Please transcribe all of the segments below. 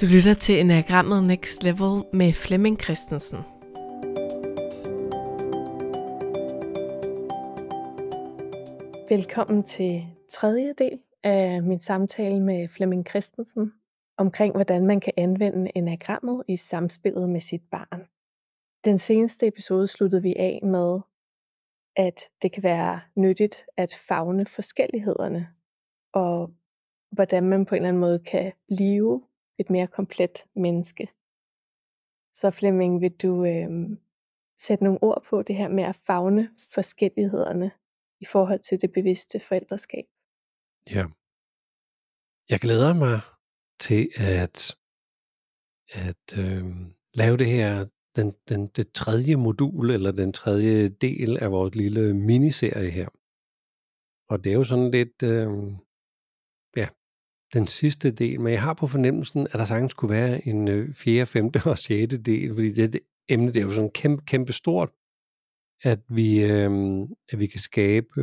Du lytter til Enagrammet Next Level med Flemming Christensen. Velkommen til tredje del af min samtale med Flemming Christensen omkring, hvordan man kan anvende enagrammet i samspillet med sit barn. Den seneste episode sluttede vi af med, at det kan være nyttigt at fagne forskellighederne, og hvordan man på en eller anden måde kan blive et mere komplet menneske. Så Flemming, vil du øh, sætte nogle ord på det her med at fagne forskellighederne i forhold til det bevidste forældreskab? Ja. Jeg glæder mig til at, at øh, lave det her, den, den, det tredje modul, eller den tredje del af vores lille miniserie her. Og det er jo sådan lidt, øh, den sidste del, men jeg har på fornemmelsen, at der sagtens kunne være en øh, fjerde, femte og sjette del, fordi det, det emne, det er jo sådan kæmpe, kæmpe stort, at vi, øh, at vi kan skabe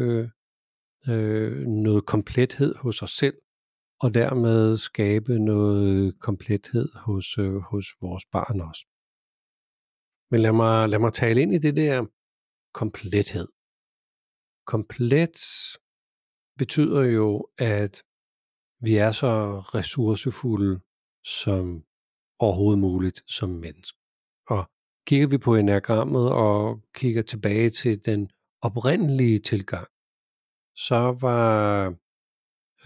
øh, noget komplethed hos os selv, og dermed skabe noget komplethed hos, øh, hos vores barn også. Men lad mig, lad mig tale ind i det der komplethed. Komplet betyder jo, at vi er så ressourcefulde som overhovedet muligt som menneske. Og kigger vi på enagrammet og kigger tilbage til den oprindelige tilgang, så var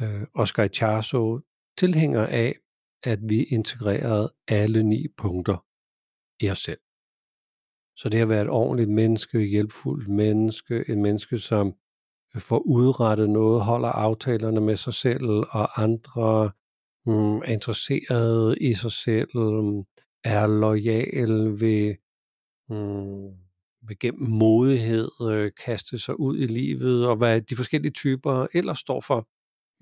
øh, Oscar Charso tilhænger af, at vi integrerede alle ni punkter i os selv. Så det at være et ordentligt menneske, et hjælpfuldt menneske, et menneske, som får udrettet noget, holder aftalerne med sig selv og andre, mm, er interesseret i sig selv, er lojal ved, mm, ved gennem modighed øh, kaste sig ud i livet, og hvad de forskellige typer ellers står for.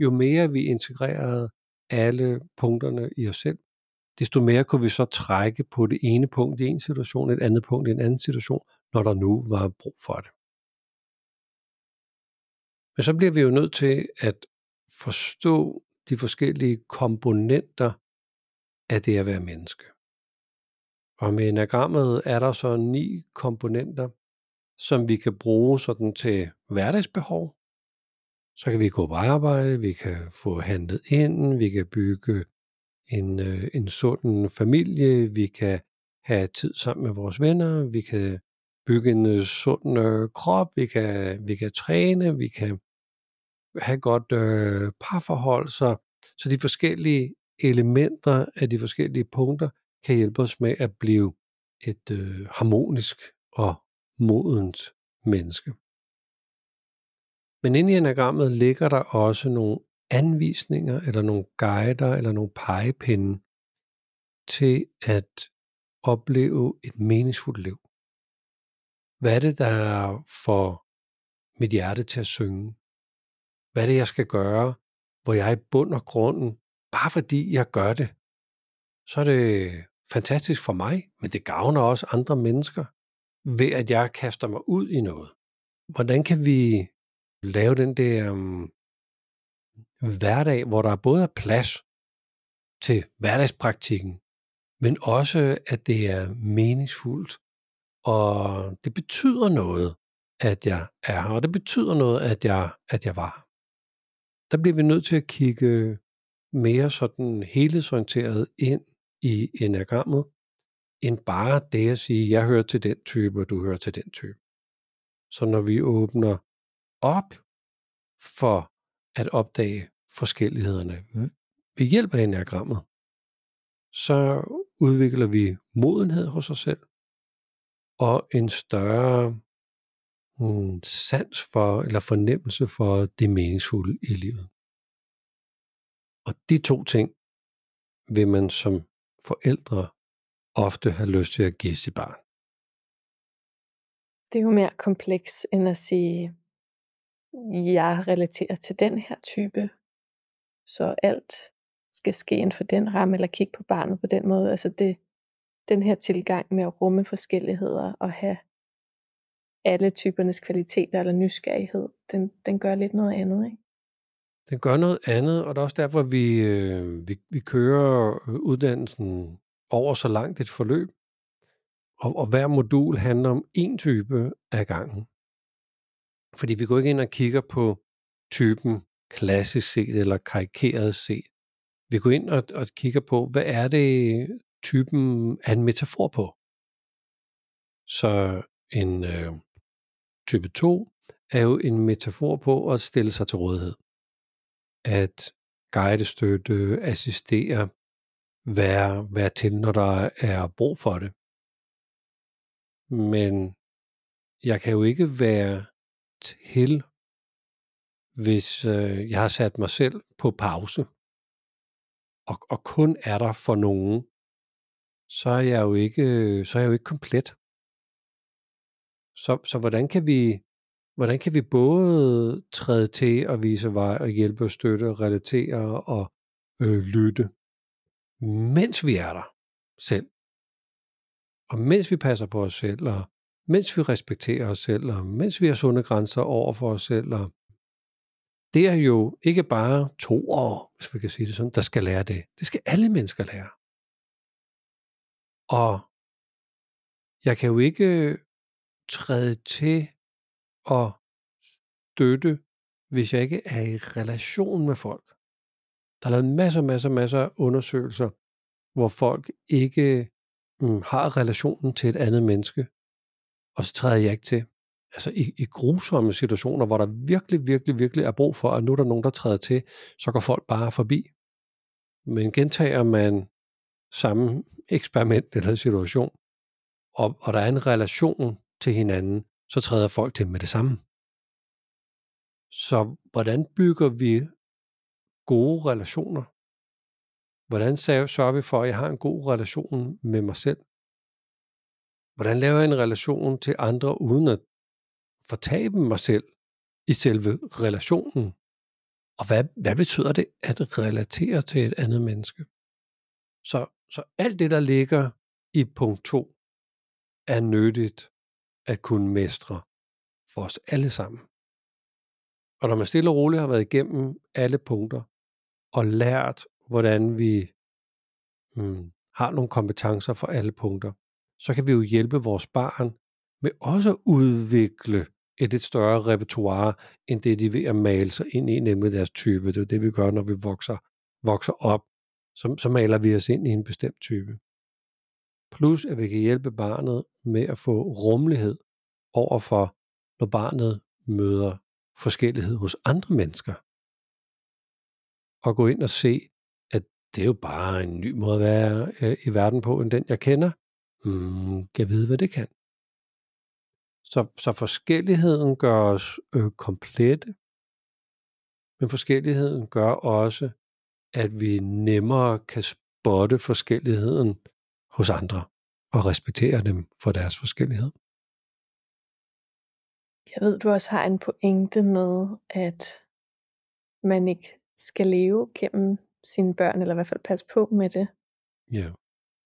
Jo mere vi integrerede alle punkterne i os selv, desto mere kunne vi så trække på det ene punkt i en situation, et andet punkt i en anden situation, når der nu var brug for det. Men så bliver vi jo nødt til at forstå de forskellige komponenter af det at være menneske. Og med enagrammet er der så ni komponenter, som vi kan bruge sådan til hverdagsbehov. Så kan vi gå på arbejde, vi kan få handlet ind, vi kan bygge en, øh, en sund familie, vi kan have tid sammen med vores venner, vi kan bygge en sund øh, krop, vi kan, vi kan træne, vi kan have godt øh, parforhold, så, så de forskellige elementer af de forskellige punkter kan hjælpe os med at blive et øh, harmonisk og modent menneske. Men inde i enagrammet ligger der også nogle anvisninger, eller nogle guider, eller nogle pegepinde til at opleve et meningsfuldt liv. Hvad er det, der får mit hjerte til at synge? Hvad er jeg skal gøre, hvor jeg i bund og grunden, bare fordi jeg gør det, så er det fantastisk for mig, men det gavner også andre mennesker, ved at jeg kaster mig ud i noget. Hvordan kan vi lave den der um, hverdag, hvor der både er plads til hverdagspraktikken, men også at det er meningsfuldt, og det betyder noget, at jeg er her, og det betyder noget, at jeg, at jeg var her der bliver vi nødt til at kigge mere sådan helhedsorienteret ind i enagrammet, end bare det at sige, jeg hører til den type, og du hører til den type. Så når vi åbner op for at opdage forskellighederne ved hjælp af enagrammet, så udvikler vi modenhed hos os selv, og en større mm, sans for, eller fornemmelse for det meningsfulde i livet. Og de to ting vil man som forældre ofte have lyst til at give sit barn. Det er jo mere kompleks end at sige, jeg relaterer til den her type, så alt skal ske inden for den ramme, eller kigge på barnet på den måde. Altså det, den her tilgang med at rumme forskelligheder og have alle typernes kvaliteter eller nysgerrighed, den, den gør lidt noget andet, ikke? Den gør noget andet, og det er også derfor, vi, øh, vi, vi kører øh, uddannelsen over så langt et forløb. Og, og hver modul handler om én type af gangen. Fordi vi går ikke ind og kigger på typen klassisk set eller karikeret set. Vi går ind og, og kigger på, hvad er det typen er en metafor på. Så en øh, type 2 er jo en metafor på at stille sig til rådighed. At guide, støtte, assistere, være, være til, når der er brug for det. Men jeg kan jo ikke være til, hvis øh, jeg har sat mig selv på pause, og, og kun er der for nogen, så er jeg jo ikke, så er jeg jo ikke komplet. Så, så hvordan kan vi hvordan kan vi både træde til og vise vej og hjælpe og støtte og relatere og øh, lytte, mens vi er der selv. Og mens vi passer på os selv, og mens vi respekterer os selv, og mens vi har sunde grænser over for os selv, og det er jo ikke bare to år, hvis vi kan sige det sådan, der skal lære det. Det skal alle mennesker lære. Og jeg kan jo ikke træde til og støtte, hvis jeg ikke er i relation med folk. Der er lavet masser, masser, masser af undersøgelser, hvor folk ikke mm, har relationen til et andet menneske, og så træder jeg ikke til. Altså i, i grusomme situationer, hvor der virkelig, virkelig, virkelig er brug for, at nu er der nogen, der træder til, så går folk bare forbi. Men gentager man samme eksperiment eller situation, og, og der er en relation til hinanden, så træder folk til med det samme. Så hvordan bygger vi gode relationer? Hvordan sørger vi for, at jeg har en god relation med mig selv? Hvordan laver jeg en relation til andre, uden at fortabe mig selv i selve relationen? Og hvad, hvad betyder det at relatere til et andet menneske? Så, så alt det, der ligger i punkt 2, er nyttigt at kunne mestre for os alle sammen. Og når man stille og roligt har været igennem alle punkter og lært, hvordan vi hmm, har nogle kompetencer for alle punkter, så kan vi jo hjælpe vores barn med også at udvikle et lidt større repertoire, end det de er ved at male sig ind i, nemlig deres type. Det er det, vi gør, når vi vokser, vokser op. Så, så maler vi os ind i en bestemt type. Plus, at vi kan hjælpe barnet med at få rummelighed over for, når barnet møder forskellighed hos andre mennesker. Og gå ind og se, at det er jo bare en ny måde at være øh, i verden på, end den jeg kender. Hmm, kan vide, hvad det kan. Så, så forskelligheden gør os øh, komplette, men forskelligheden gør også, at vi nemmere kan spotte forskelligheden hos andre og respektere dem for deres forskellighed. Jeg ved, du også har en pointe med, at man ikke skal leve gennem sine børn, eller i hvert fald passe på med det. Ja.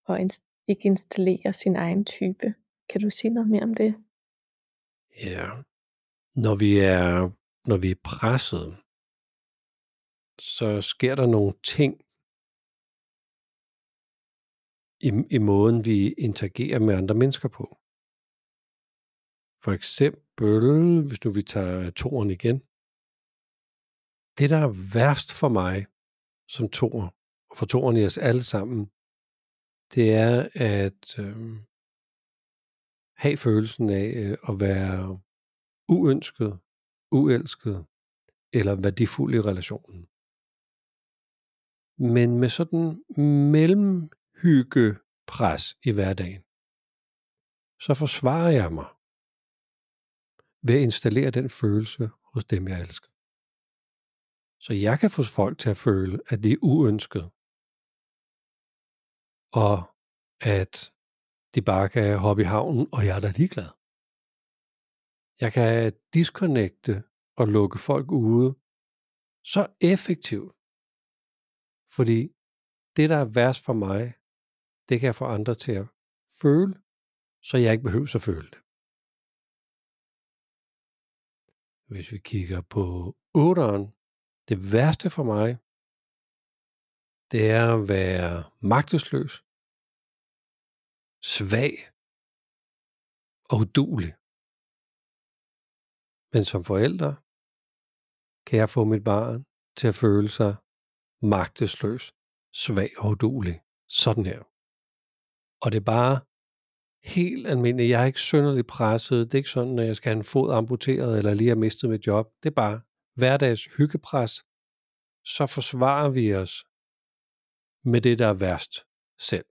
Og inst- ikke installere sin egen type. Kan du sige noget mere om det? Ja. Når vi er, når vi er presset, så sker der nogle ting i, i måden, vi interagerer med andre mennesker på. For eksempel, hvis nu vi tager toren igen. Det, der er værst for mig som toer, og for toren i os alle sammen, det er at øh, have følelsen af øh, at være uønsket, uelsket eller værdifuld i relationen. Men med sådan mellem hyggepres i hverdagen, så forsvarer jeg mig ved at installere den følelse hos dem, jeg elsker. Så jeg kan få folk til at føle, at det er uønsket, og at de bare kan hoppe i havnen, og jeg er da ligeglad. Jeg kan disconnecte og lukke folk ude så effektivt, fordi det, der er værst for mig, det kan jeg få andre til at føle, så jeg ikke behøver at føle det. Hvis vi kigger på 8'eren, Det værste for mig, det er at være magtesløs, svag og udulig. Men som forælder kan jeg få mit barn til at føle sig magtesløs, svag og udulig. Sådan her. Og det er bare helt almindeligt. Jeg er ikke synderligt presset. Det er ikke sådan, at jeg skal have en fod amputeret, eller lige har mistet mit job. Det er bare hverdags hyggepres. Så forsvarer vi os med det, der er værst selv.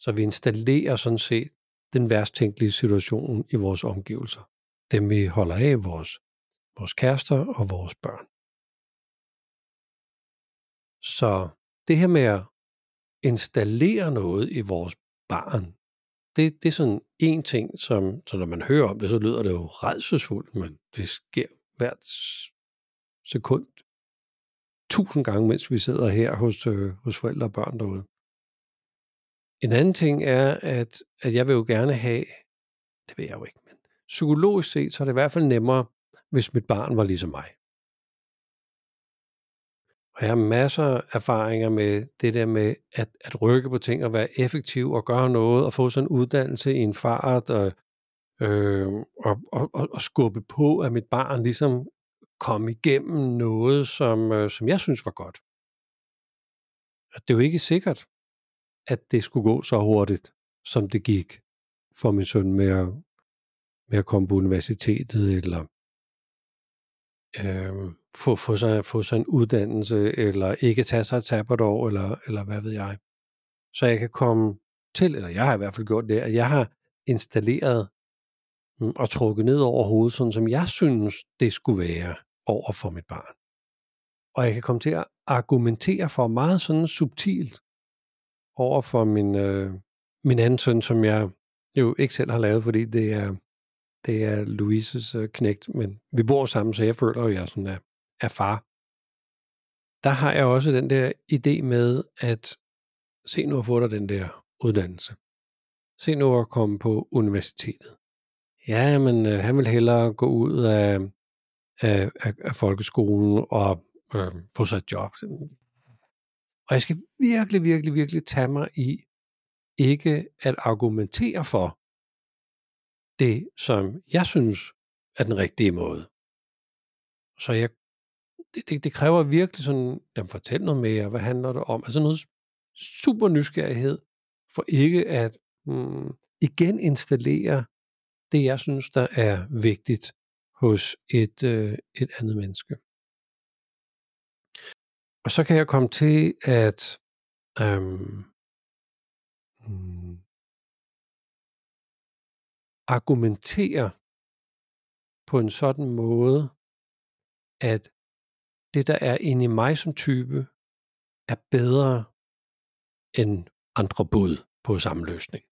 Så vi installerer sådan set den værst tænkelige situation i vores omgivelser. Dem vi holder af, vores, vores kærester og vores børn. Så det her med at installere noget i vores barn, det, det er sådan en ting, som så når man hører om det, så lyder det jo redselsfuldt, men det sker hvert sekund, tusind gange, mens vi sidder her hos, øh, hos forældre og børn derude. En anden ting er, at, at jeg vil jo gerne have, det ved jeg jo ikke, men psykologisk set, så er det i hvert fald nemmere, hvis mit barn var ligesom mig. Og jeg har masser af erfaringer med det der med at, at rykke på ting og være effektiv og gøre noget og få sådan en uddannelse i en fart og, øh, og, og, og, og skubbe på, at mit barn ligesom kom igennem noget, som, øh, som jeg synes var godt. Og det er jo ikke sikkert, at det skulle gå så hurtigt, som det gik for min søn med at, med at komme på universitetet, eller øh, få, få, sig, få sig en uddannelse, eller ikke tage sig et sabbatår, eller, eller hvad ved jeg. Så jeg kan komme til, eller jeg har i hvert fald gjort det, at jeg har installeret mm, og trukket ned over hovedet, sådan som jeg synes, det skulle være over for mit barn. Og jeg kan komme til at argumentere for meget sådan subtilt over for min, øh, min anden søn, som jeg jo ikke selv har lavet, fordi det er, det er Louises øh, knægt, men vi bor sammen, så jeg føler, at jeg sådan er, er far. Der har jeg også den der idé med, at se nu at få dig den der uddannelse. Se nu at komme på universitetet. Ja, men øh, han vil hellere gå ud af, af, af, af folkeskolen og øh, få sig et job. Og jeg skal virkelig, virkelig, virkelig tage mig i ikke at argumentere for det, som jeg synes er den rigtige måde. Så jeg, det, det, det kræver virkelig sådan, jamen fortæl noget mere, hvad handler det om? Altså noget super nysgerrighed, for ikke at mm, igen installere det, jeg synes, der er vigtigt hos et, øh, et andet menneske. Og så kan jeg komme til at øhm, mm, argumentere på en sådan måde, at det, der er inde i mig som type, er bedre end andre bud på samme løsning.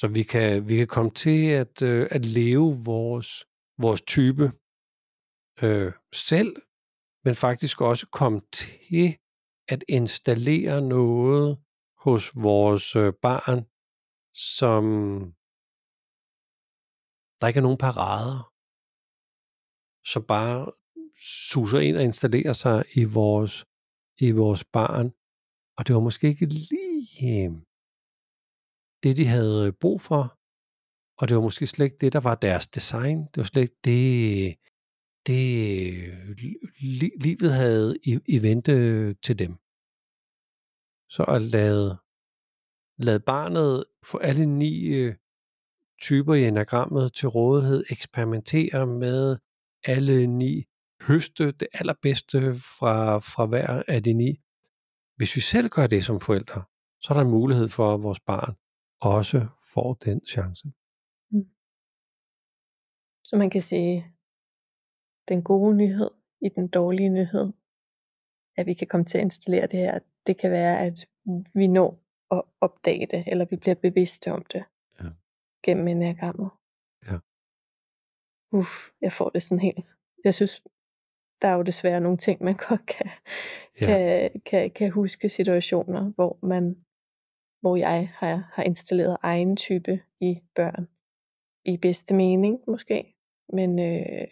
Så vi kan, vi kan komme til at, øh, at leve vores, vores type øh, selv men faktisk også komme til at installere noget hos vores øh, barn, som der ikke er nogen parader, som bare suser ind og installerer sig i vores, i vores barn. Og det var måske ikke lige øh, det, de havde øh, brug for, og det var måske slet ikke det, der var deres design. Det var slet ikke det, det øh, li- livet havde i, i vente til dem. Så at lade, lade barnet få alle ni øh, typer i enagrammet til rådighed, eksperimentere med alle ni, høste det allerbedste fra, fra hver af de ni. Hvis vi selv gør det som forældre, så er der en mulighed for, at vores barn også får den chance. Mm. Så man kan sige, den gode nyhed i den dårlige nyhed, at vi kan komme til at installere det her, det kan være, at vi når at opdage det, eller vi bliver bevidste om det ja. gennem enagrammet. Uff, jeg får det sådan helt. Jeg synes, der er jo desværre nogle ting, man godt kan, ja. kan, kan, kan huske situationer, hvor man hvor jeg har, har installeret egen type i børn. I bedste mening måske, men øh,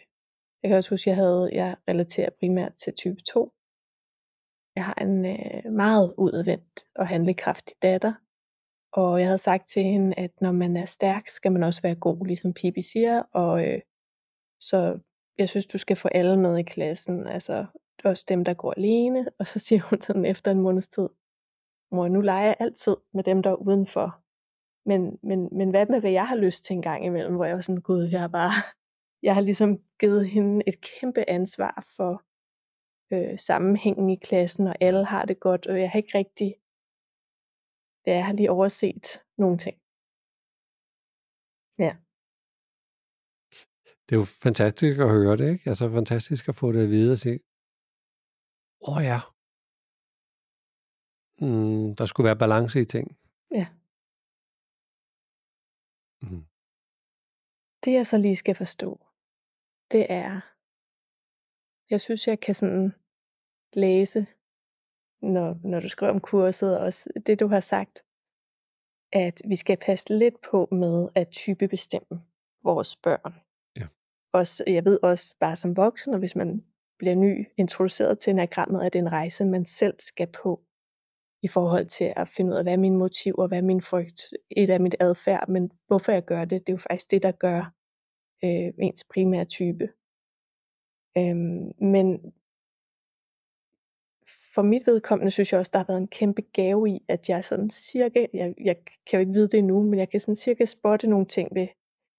Jeg kan også huske, jeg havde, jeg relaterer primært til type 2. Jeg har en øh, meget udadvendt og handlekraftig datter, og jeg havde sagt til hende, at når man er stærk, skal man også være god, ligesom Pippi siger, og øh, så jeg synes, du skal få alle med i klassen, altså også dem, der går alene, og så siger hun sådan efter en måneds tid, mor, nu leger jeg altid med dem, der er udenfor. Men, men, men hvad med, hvad jeg har lyst til en gang imellem, hvor jeg var sådan, gud, jeg har bare, jeg har ligesom givet hende et kæmpe ansvar for øh, sammenhængen i klassen, og alle har det godt, og jeg har ikke rigtig, ja, jeg har lige overset nogle ting. Ja. Det er jo fantastisk at høre det, ikke? Altså fantastisk at få det at vide og sige, åh oh ja, mm, der skulle være balance i ting. Ja. Mm. Det jeg så lige skal forstå, det er, jeg synes, jeg kan sådan læse, når, når du skriver om kurset, og også det, du har sagt, at vi skal passe lidt på med at typebestemme vores børn. Også, jeg ved også bare som voksen, og hvis man bliver ny introduceret til enagrammet, at det er en rejse, man selv skal på i forhold til at finde ud af, hvad er mine motiver, hvad er min frygt, et af mit adfærd, men hvorfor jeg gør det, det er jo faktisk det, der gør øh, ens primære type. Øhm, men for mit vedkommende synes jeg også, der har været en kæmpe gave i, at jeg sådan cirka, jeg, jeg kan jo ikke vide det endnu, men jeg kan sådan cirka spotte nogle ting ved,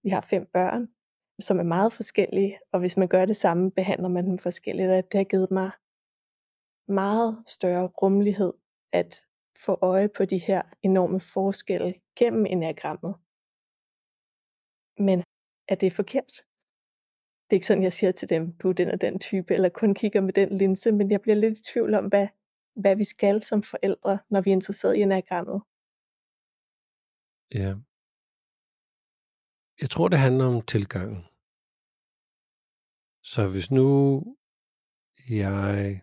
vi har fem børn, som er meget forskellige, og hvis man gør det samme, behandler man dem forskelligt, og det har givet mig meget større rummelighed at få øje på de her enorme forskelle gennem enagrammet. Men er det forkert? Det er ikke sådan, jeg siger til dem, du er den og den type, eller kun kigger med den linse, men jeg bliver lidt i tvivl om, hvad, hvad vi skal som forældre, når vi er interesseret i enagrammet. Ja. Jeg tror, det handler om tilgangen. Så hvis nu jeg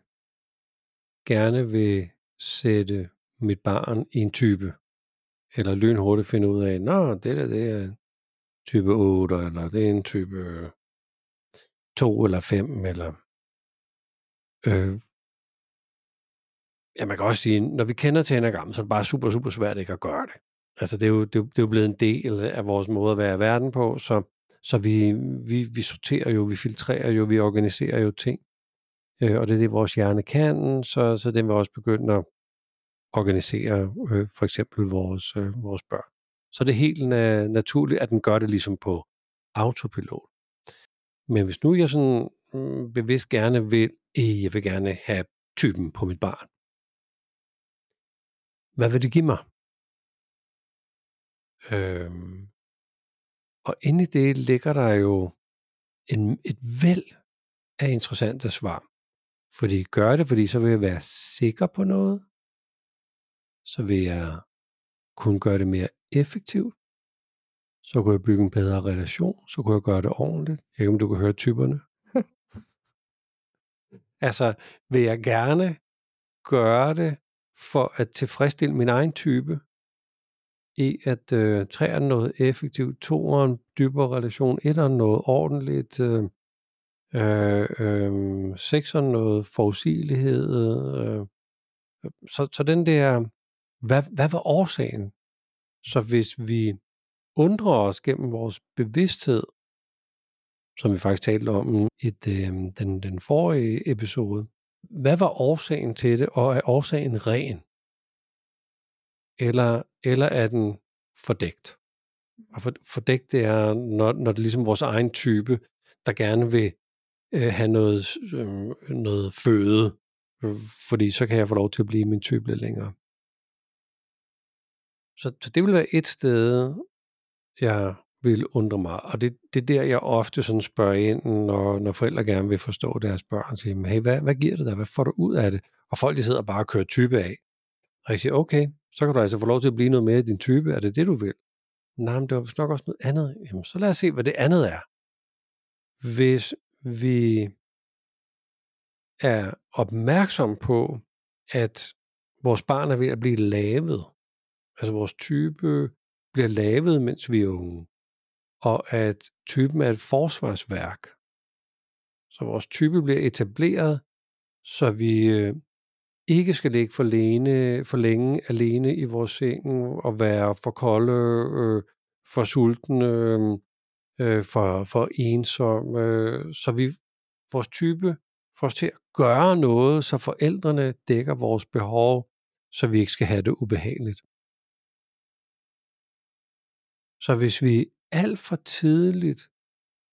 gerne vil sætte mit barn i en type, eller lynhurtigt finde ud af, nå, det der, det er type 8, eller det er en type 2 eller 5, eller øh, ja, man kan også sige, når vi kender til enagram, så er det bare super, super svært ikke at gøre det. Altså, det er jo, det er, det er jo blevet en del af vores måde at være i verden på, så, så vi, vi, vi sorterer jo, vi filtrerer jo, vi organiserer jo ting, øh, og det er det, vores hjerne kan, så, så det vil også begynde at organisere øh, for eksempel vores, øh, vores børn. Så det er helt na- naturligt, at den gør det ligesom på autopilot. Men hvis nu jeg sådan mm, bevidst gerne vil, øh, jeg vil gerne have typen på mit barn, hvad vil det give mig? Øhm, og inde i det ligger der jo en, et væld af interessante svar. Fordi gør det, fordi så vil jeg være sikker på noget. Så vil jeg kunne gøre det mere effektivt. Så kunne jeg bygge en bedre relation. Så kunne jeg gøre det ordentligt. Jeg ved ikke, om du kan høre typerne. altså, vil jeg gerne gøre det for at tilfredsstille min egen type, i at øh, træerne noget effektivt, toeren dybere relation, etteren noget ordentligt, øh, øh, øh, sekseren noget forudsigelighed. Øh, så, så den der, hvad, hvad var årsagen? Så hvis vi undrer os gennem vores bevidsthed, som vi faktisk talte om i øh, den, den forrige episode, hvad var årsagen til det, og er årsagen ren? Eller, eller er den fordækt? Og for, fordækt det er, når, når det er ligesom vores egen type, der gerne vil øh, have noget, øh, noget føde, fordi så kan jeg få lov til at blive min type lidt længere. Så, så det vil være et sted, jeg vil undre mig. Og det, det er der, jeg ofte sådan spørger ind, når, når forældre gerne vil forstå deres børn. Siger, hey, hvad, hvad giver det dig? Hvad får du ud af det? Og folk de sidder bare og kører type af. Og jeg siger, okay, så kan du altså få lov til at blive noget mere i din type. Er det det, du vil? Nej, men det var nok også noget andet. Jamen, så lad os se, hvad det andet er. Hvis vi er opmærksom på, at vores barn er ved at blive lavet, altså vores type bliver lavet, mens vi er unge, og at typen er et forsvarsværk, Så vores type bliver etableret, så vi øh, ikke skal ligge for, længe, for længe alene i vores seng og være for kolde, øh, for sultne, øh, øh for, for ensomme. Øh, så vi, vores type får os til at gøre noget, så forældrene dækker vores behov, så vi ikke skal have det ubehageligt. Så hvis vi alt for tidligt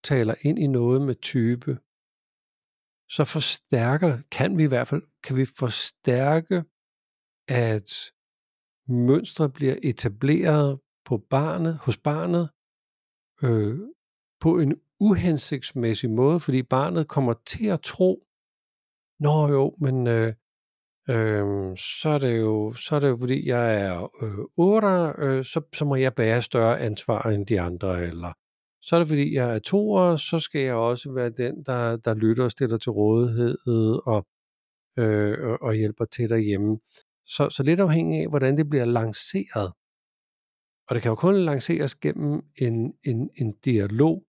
taler ind i noget med type, så forstærker, kan vi i hvert fald, kan vi forstærke, at mønstre bliver etableret på barnet, hos barnet, øh, på en uhensigtsmæssig måde, fordi barnet kommer til at tro, Nå jo, men øh, øh, så, er det jo, så er det jo fordi, jeg er øh, 8, øh, så, så må jeg bære større ansvar end de andre, eller så er det fordi, jeg er toer, så skal jeg også være den, der, der lytter og stiller til rådighed og, øh, og hjælper til derhjemme. Så, så lidt afhængig af, hvordan det bliver lanceret. Og det kan jo kun lanceres gennem en, en, en dialog,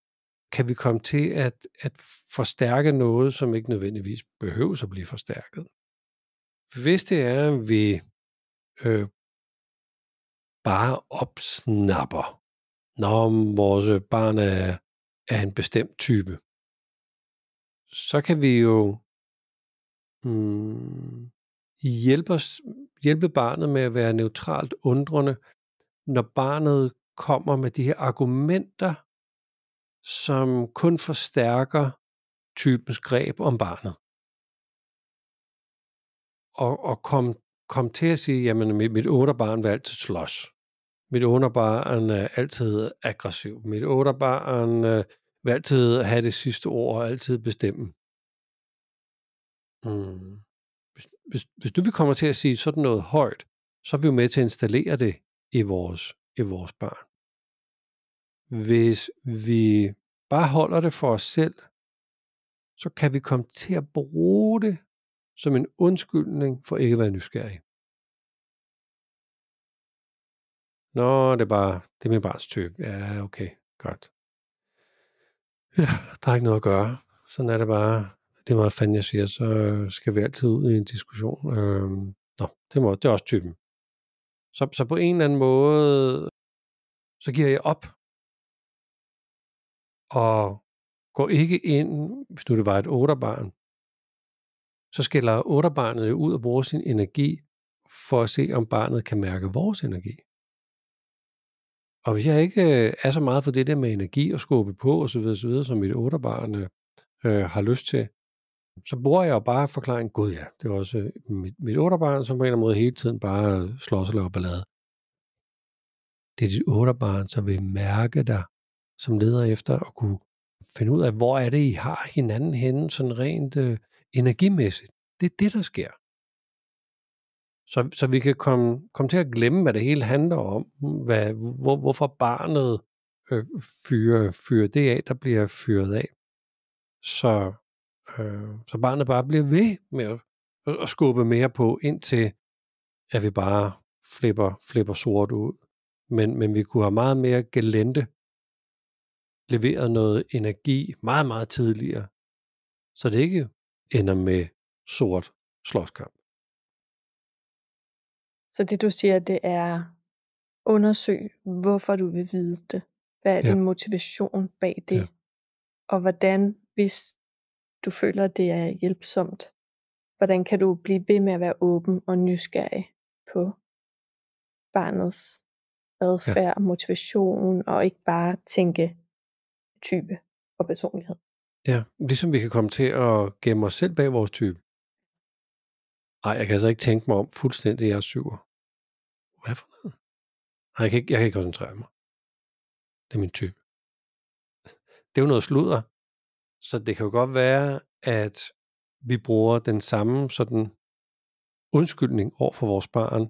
kan vi komme til at, at forstærke noget, som ikke nødvendigvis behøver at blive forstærket. Hvis det er, at vi øh, bare opsnapper når vores barn er, er en bestemt type, så kan vi jo mm, hjælpe, os, hjælpe barnet med at være neutralt undrende, når barnet kommer med de her argumenter, som kun forstærker typens greb om barnet. Og, og kom, kom til at sige, jamen mit, mit otte barn vil altid slås. Mit underbarn er altid aggressiv. Mit underbarn øh, vil altid have det sidste ord og altid bestemme. Mm. Hvis, hvis, hvis du vil komme til at sige sådan noget højt, så er vi jo med til at installere det i vores, i vores barn. Hvis vi bare holder det for os selv, så kan vi komme til at bruge det som en undskyldning for ikke at være nysgerrig. Nå, det er bare, det er min barns type. Ja, okay, godt. Ja, der er ikke noget at gøre. Sådan er det bare. Det er meget fanden, jeg siger, så skal vi altid ud i en diskussion. Øhm, nå, det, må, det er også typen. Så, så på en eller anden måde, så giver jeg op. Og går ikke ind, hvis nu det var et otterbarn, så skiller otterbarnet ud og bruger sin energi for at se, om barnet kan mærke vores energi. Og hvis jeg ikke øh, er så meget for det der med energi og skubbe på osv., osv. som mit otterbarn øh, øh, har lyst til, så bruger jeg jo bare forklaringen, gud ja, det er også øh, mit, mit otterbarn, som på en eller anden måde hele tiden bare øh, slår sig og ballade. Det er dit otterbarn, som vil mærke dig, som leder efter at kunne finde ud af, hvor er det, I har hinanden henne, sådan rent øh, energimæssigt. Det er det, der sker. Så, så vi kan komme, komme til at glemme, hvad det hele handler om. Hvad, hvor, hvorfor barnet øh, fyrer, fyrer det af, der bliver fyret af. Så, øh, så barnet bare bliver ved med at, at skubbe mere på, indtil at vi bare flipper, flipper sort ud. Men, men vi kunne have meget mere gelente leveret noget energi meget, meget tidligere, så det ikke ender med sort slåskamp. Så det du siger, det er undersøg, hvorfor du vil vide det. Hvad er ja. din motivation bag det? Ja. Og hvordan, hvis du føler, det er hjælpsomt, hvordan kan du blive ved med at være åben og nysgerrig på barnets adfærd, ja. motivation, og ikke bare tænke type og personlighed. Ja, ligesom vi kan komme til at gemme os selv bag vores type. Ej, jeg kan altså ikke tænke mig om fuldstændig, jeg er syver. Hvad for noget? Nej, jeg kan ikke, jeg kan ikke koncentrere mig. Det er min type. Det er jo noget sludder. Så det kan jo godt være, at vi bruger den samme sådan undskyldning over for vores barn,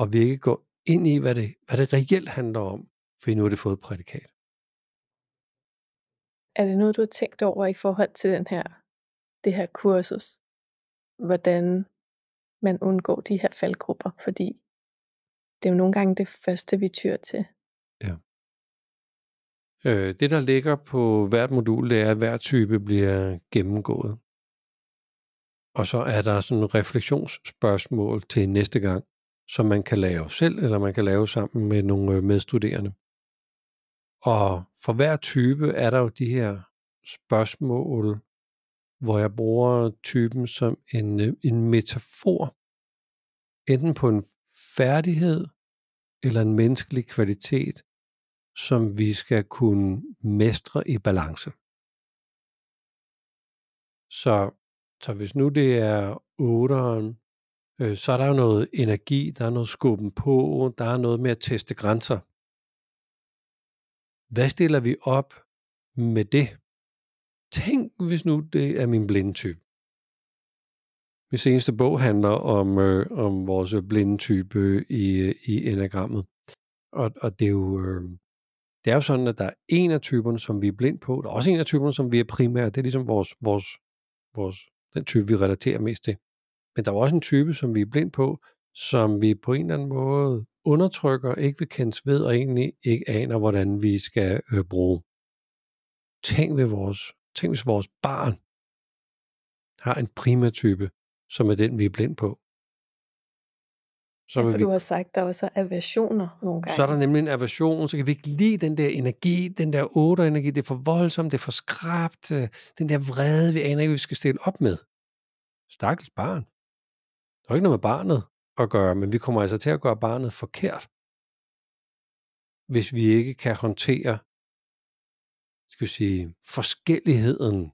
og vi ikke går ind i, hvad det, hvad det reelt handler om, for nu har det fået prædikat. Er det noget, du har tænkt over i forhold til den her, det her kursus? Hvordan man undgår de her faldgrupper, fordi det er jo nogle gange det første, vi tyr til. Ja. Øh, det, der ligger på hvert modul, det er, at hver type bliver gennemgået. Og så er der sådan en refleksionsspørgsmål til næste gang, som man kan lave selv, eller man kan lave sammen med nogle øh, medstuderende. Og for hver type er der jo de her spørgsmål, hvor jeg bruger typen som en, øh, en metafor, enten på en færdighed eller en menneskelig kvalitet, som vi skal kunne mestre i balance. Så, så hvis nu det er 8'eren, øh, så er der jo noget energi, der er noget skubben på, der er noget med at teste grænser. Hvad stiller vi op med det? Tænk, hvis nu det er min blinde type. Min seneste bog handler om, øh, om vores blinde type i, i enagrammet. Og, og det er jo... Øh, det er jo sådan, at der er en af typerne, som vi er blind på. Der er også en af typerne, som vi er primære. Det er ligesom vores, vores, vores, den type, vi relaterer mest til. Men der er også en type, som vi er blind på, som vi på en eller anden måde undertrykker, ikke vil kendes ved, og egentlig ikke aner, hvordan vi skal øh, bruge. Tænk, ved vores, tænk hvis vores barn har en primærtype, som er den, vi er blind på. Så ja, vi, du har sagt, der var så aversioner nogle gange. Så er der nemlig en aversion, så kan vi ikke lide den der energi, den der otte energi, det er for voldsomt, det er for skrabt, øh, den der vrede, vi aner ikke, vi skal stille op med. Stakkels barn. Der er ikke noget med barnet at gøre, men vi kommer altså til at gøre barnet forkert, hvis vi ikke kan håndtere skal vi sige, forskelligheden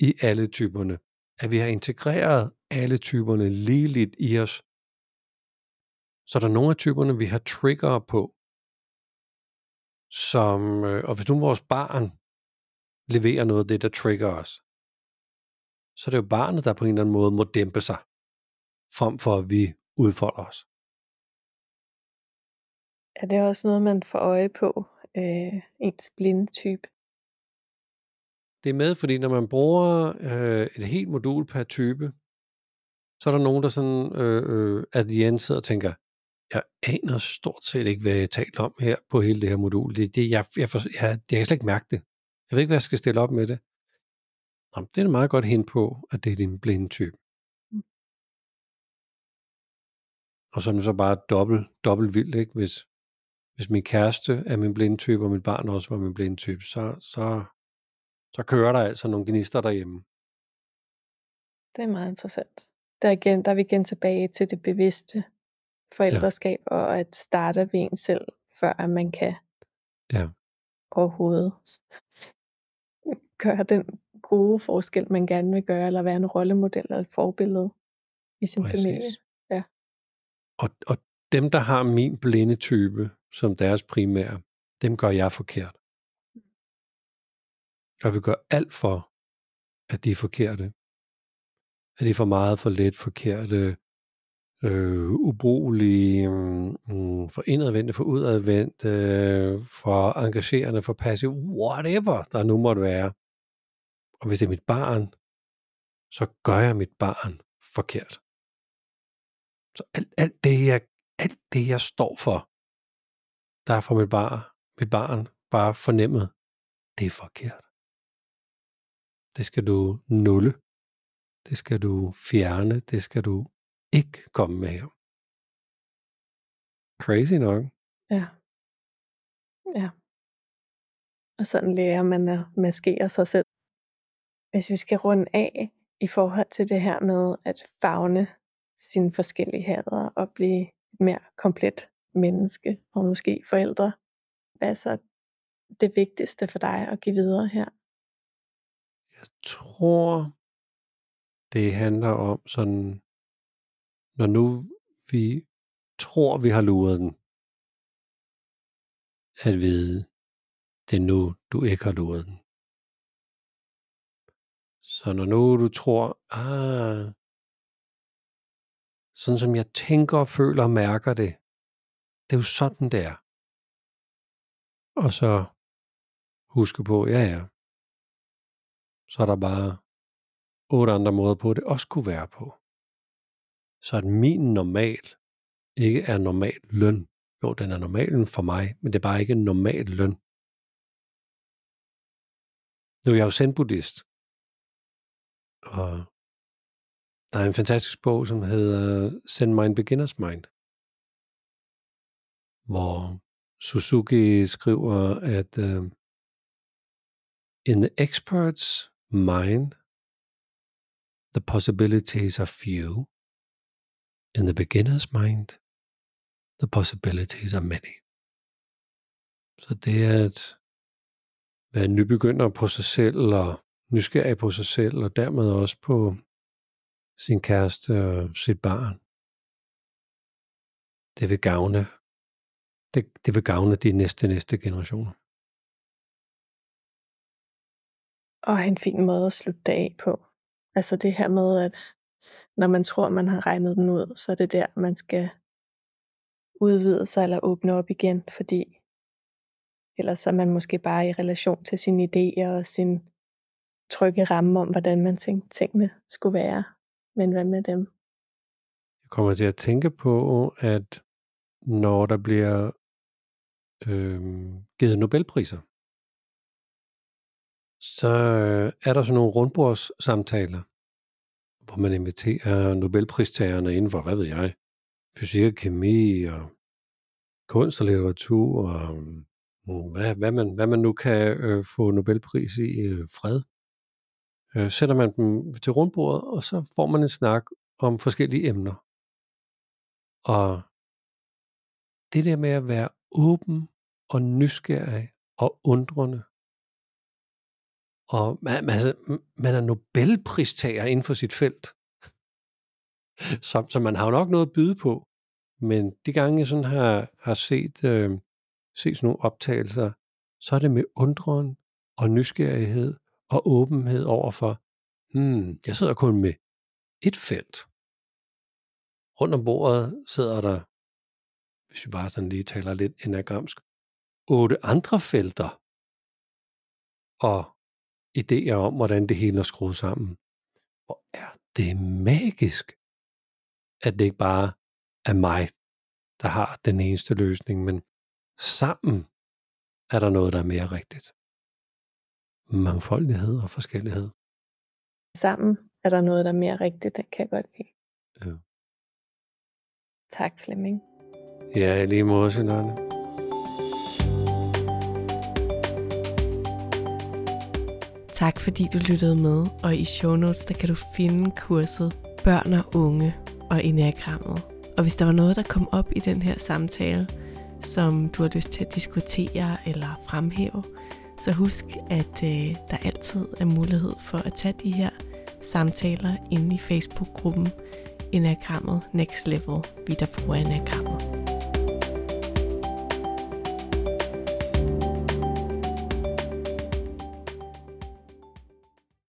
i alle typerne. At vi har integreret alle typerne ligeligt i os, så er der nogle af typerne, vi har trigger på, som, øh, og hvis nu vores barn leverer noget af det, der trigger os, så er det jo barnet, der på en eller anden måde må dæmpe sig, frem for at vi udfolder os. Er det også noget, man får øje på, øh, ens blindtype. Det med, fordi når man bruger øh, et helt modul per type, så er der nogen, der sådan øh, øh, at the end sidder og tænker, jeg aner stort set ikke, hvad jeg taler om her på hele det her modul. Det, det, jeg, jeg, for, jeg, jeg kan slet ikke mærke det. Jeg ved ikke, hvad jeg skal stille op med det. Nå, det er meget godt hen på, at det er din blinde type. Mm. Og så er det så bare dobbelt, dobbelt vildt, ikke? Hvis, hvis min kæreste er min blinde type, og mit barn også var min blinde type, så, så, så kører der altså nogle gnister derhjemme. Det er meget interessant. Der, igen, der er vi igen tilbage til det bevidste forældreskab, ja. og at starte ved en selv, før man kan ja. overhovedet gøre den gode forskel, man gerne vil gøre, eller være en rollemodel eller et forbillede i sin Præcis. familie. Ja. Og, og dem, der har min blinde type som deres primære, dem gør jeg forkert. Og vi gør alt for, at de er forkerte. At de er for meget, for let forkerte, øh, ubrugelige, mm, mm for indadvendte, for udadvendte, øh, for engagerende, for passiv, whatever der nu måtte være. Og hvis det er mit barn, så gør jeg mit barn forkert. Så alt, alt, det, jeg, alt det, jeg står for, der er for mit barn, mit barn bare fornemmet, det er forkert. Det skal du nulle. Det skal du fjerne. Det skal du ikke komme med her. Crazy nok. Ja. Ja. Og sådan lærer man at maskere sig selv. Hvis vi skal runde af i forhold til det her med at fagne sine forskelligheder og blive et mere komplet menneske og måske forældre. Hvad er så det vigtigste for dig at give videre her? Jeg tror, det handler om sådan når nu vi tror, vi har luret den, at vide, det er nu, du ikke har luret den. Så når nu du tror, ah, sådan som jeg tænker, føler og mærker det, det er jo sådan, det er. Og så huske på, ja ja, så er der bare otte andre måder på, det også kunne være på så at min normal ikke er normal løn. Jo, den er normalen for mig, men det er bare ikke normal løn. Nu er jeg jo zen-buddhist, og der er en fantastisk bog, som hedder Zen Mind Beginner's Mind, hvor Suzuki skriver, at uh, in the expert's mind, the possibilities are few. In the beginner's mind, the possibilities are many. Så det er at være nybegynder på sig selv, og nysgerrig på sig selv, og dermed også på sin kæreste og sit barn. Det vil gavne, det, det vil gavne de næste, næste generationer. Og en fin måde at slutte det af på. Altså det her med, at når man tror, man har regnet den ud, så er det der, man skal udvide sig eller åbne op igen, fordi ellers er man måske bare i relation til sine idéer og sin trygge ramme om, hvordan man tænkte tingene skulle være. Men hvad med dem? Jeg kommer til at tænke på, at når der bliver øh, givet Nobelpriser, så øh, er der sådan nogle rundbordssamtaler, hvor man inviterer Nobelpristagerne inden for, hvad ved jeg, fysik og kemi og kunst og litteratur og mm, hvad, hvad, man, hvad man nu kan øh, få Nobelpris i øh, fred. Øh, sætter man dem til rundbordet, og så får man en snak om forskellige emner. Og det der med at være åben og nysgerrig og undrende og man, altså, man er Nobelpristager inden for sit felt. Så, så man har jo nok noget at byde på. Men de gange, jeg sådan har, har set, øh, set sådan nogle optagelser, så er det med undren og nysgerrighed og åbenhed overfor, hmm, jeg sidder kun med et felt. Rundt om bordet sidder der, hvis vi bare sådan lige taler lidt enagramsk, otte andre felter. Og idéer om, hvordan det hele er skruet sammen. Hvor er det magisk, at det ikke bare er mig, der har den eneste løsning, men sammen er der noget, der er mere rigtigt. Mangfoldighed og forskellighed. Sammen er der noget, der er mere rigtigt, det kan jeg godt lide. Ja. Tak, Flemming. Ja, lige måde, Sinane. Tak fordi du lyttede med, og i show notes der kan du finde kurset Børn og Unge og Enagrammet. Og hvis der var noget, der kom op i den her samtale, som du har lyst til at diskutere eller fremhæve, så husk, at øh, der altid er mulighed for at tage de her samtaler inde i Facebook-gruppen Enagrammet Next Level, vi der bruger Enagrammet.